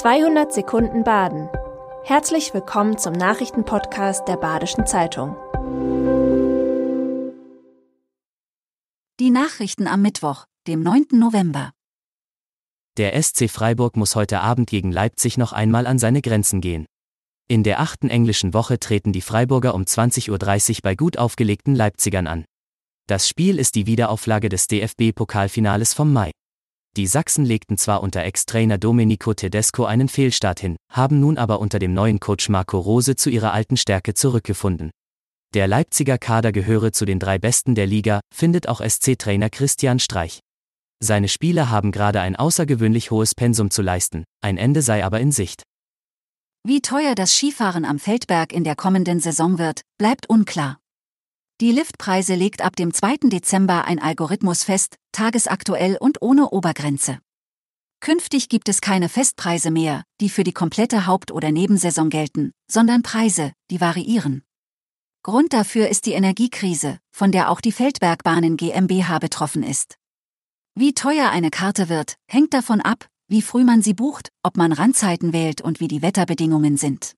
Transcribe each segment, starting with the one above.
200 Sekunden Baden. Herzlich willkommen zum Nachrichtenpodcast der Badischen Zeitung. Die Nachrichten am Mittwoch, dem 9. November. Der SC Freiburg muss heute Abend gegen Leipzig noch einmal an seine Grenzen gehen. In der achten englischen Woche treten die Freiburger um 20.30 Uhr bei gut aufgelegten Leipzigern an. Das Spiel ist die Wiederauflage des DFB-Pokalfinales vom Mai. Die Sachsen legten zwar unter Ex-Trainer Domenico Tedesco einen Fehlstart hin, haben nun aber unter dem neuen Coach Marco Rose zu ihrer alten Stärke zurückgefunden. Der Leipziger Kader gehöre zu den drei Besten der Liga, findet auch SC-Trainer Christian Streich. Seine Spieler haben gerade ein außergewöhnlich hohes Pensum zu leisten, ein Ende sei aber in Sicht. Wie teuer das Skifahren am Feldberg in der kommenden Saison wird, bleibt unklar. Die Liftpreise legt ab dem 2. Dezember ein Algorithmus fest, tagesaktuell und ohne Obergrenze. Künftig gibt es keine Festpreise mehr, die für die komplette Haupt- oder Nebensaison gelten, sondern Preise, die variieren. Grund dafür ist die Energiekrise, von der auch die Feldbergbahnen GmbH betroffen ist. Wie teuer eine Karte wird, hängt davon ab, wie früh man sie bucht, ob man Randzeiten wählt und wie die Wetterbedingungen sind.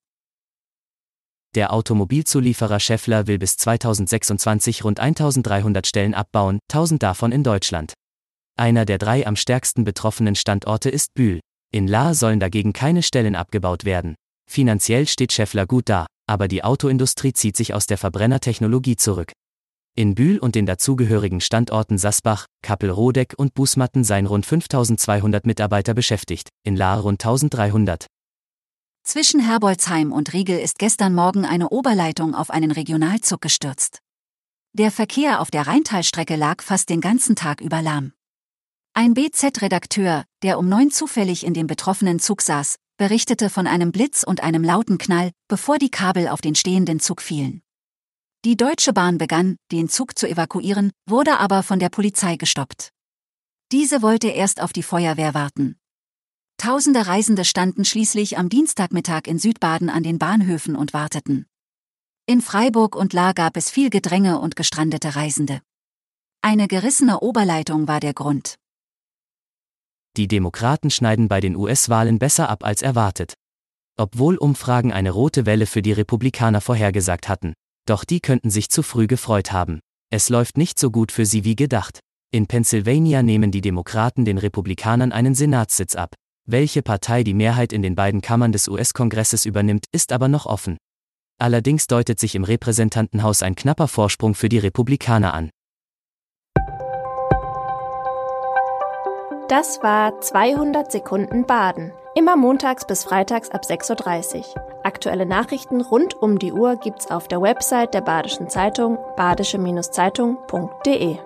Der Automobilzulieferer Schaeffler will bis 2026 rund 1300 Stellen abbauen, 1000 davon in Deutschland. Einer der drei am stärksten betroffenen Standorte ist Bühl. In Lahr sollen dagegen keine Stellen abgebaut werden. Finanziell steht Schaeffler gut da, aber die Autoindustrie zieht sich aus der Verbrennertechnologie zurück. In Bühl und den dazugehörigen Standorten Sasbach, Kappel-Rodeck und Bußmatten seien rund 5200 Mitarbeiter beschäftigt, in Lahr rund 1300. Zwischen Herbolzheim und Riegel ist gestern Morgen eine Oberleitung auf einen Regionalzug gestürzt. Der Verkehr auf der Rheintalstrecke lag fast den ganzen Tag über lahm. Ein BZ-Redakteur, der um neun zufällig in dem betroffenen Zug saß, berichtete von einem Blitz und einem lauten Knall, bevor die Kabel auf den stehenden Zug fielen. Die Deutsche Bahn begann, den Zug zu evakuieren, wurde aber von der Polizei gestoppt. Diese wollte erst auf die Feuerwehr warten. Tausende Reisende standen schließlich am Dienstagmittag in Südbaden an den Bahnhöfen und warteten. In Freiburg und La gab es viel Gedränge und gestrandete Reisende. Eine gerissene Oberleitung war der Grund. Die Demokraten schneiden bei den US-Wahlen besser ab als erwartet. Obwohl Umfragen eine rote Welle für die Republikaner vorhergesagt hatten. Doch die könnten sich zu früh gefreut haben. Es läuft nicht so gut für sie wie gedacht. In Pennsylvania nehmen die Demokraten den Republikanern einen Senatssitz ab. Welche Partei die Mehrheit in den beiden Kammern des US-Kongresses übernimmt, ist aber noch offen. Allerdings deutet sich im Repräsentantenhaus ein knapper Vorsprung für die Republikaner an. Das war 200 Sekunden Baden. Immer montags bis freitags ab 6.30 Uhr. Aktuelle Nachrichten rund um die Uhr gibt's auf der Website der Badischen Zeitung badische-zeitung.de.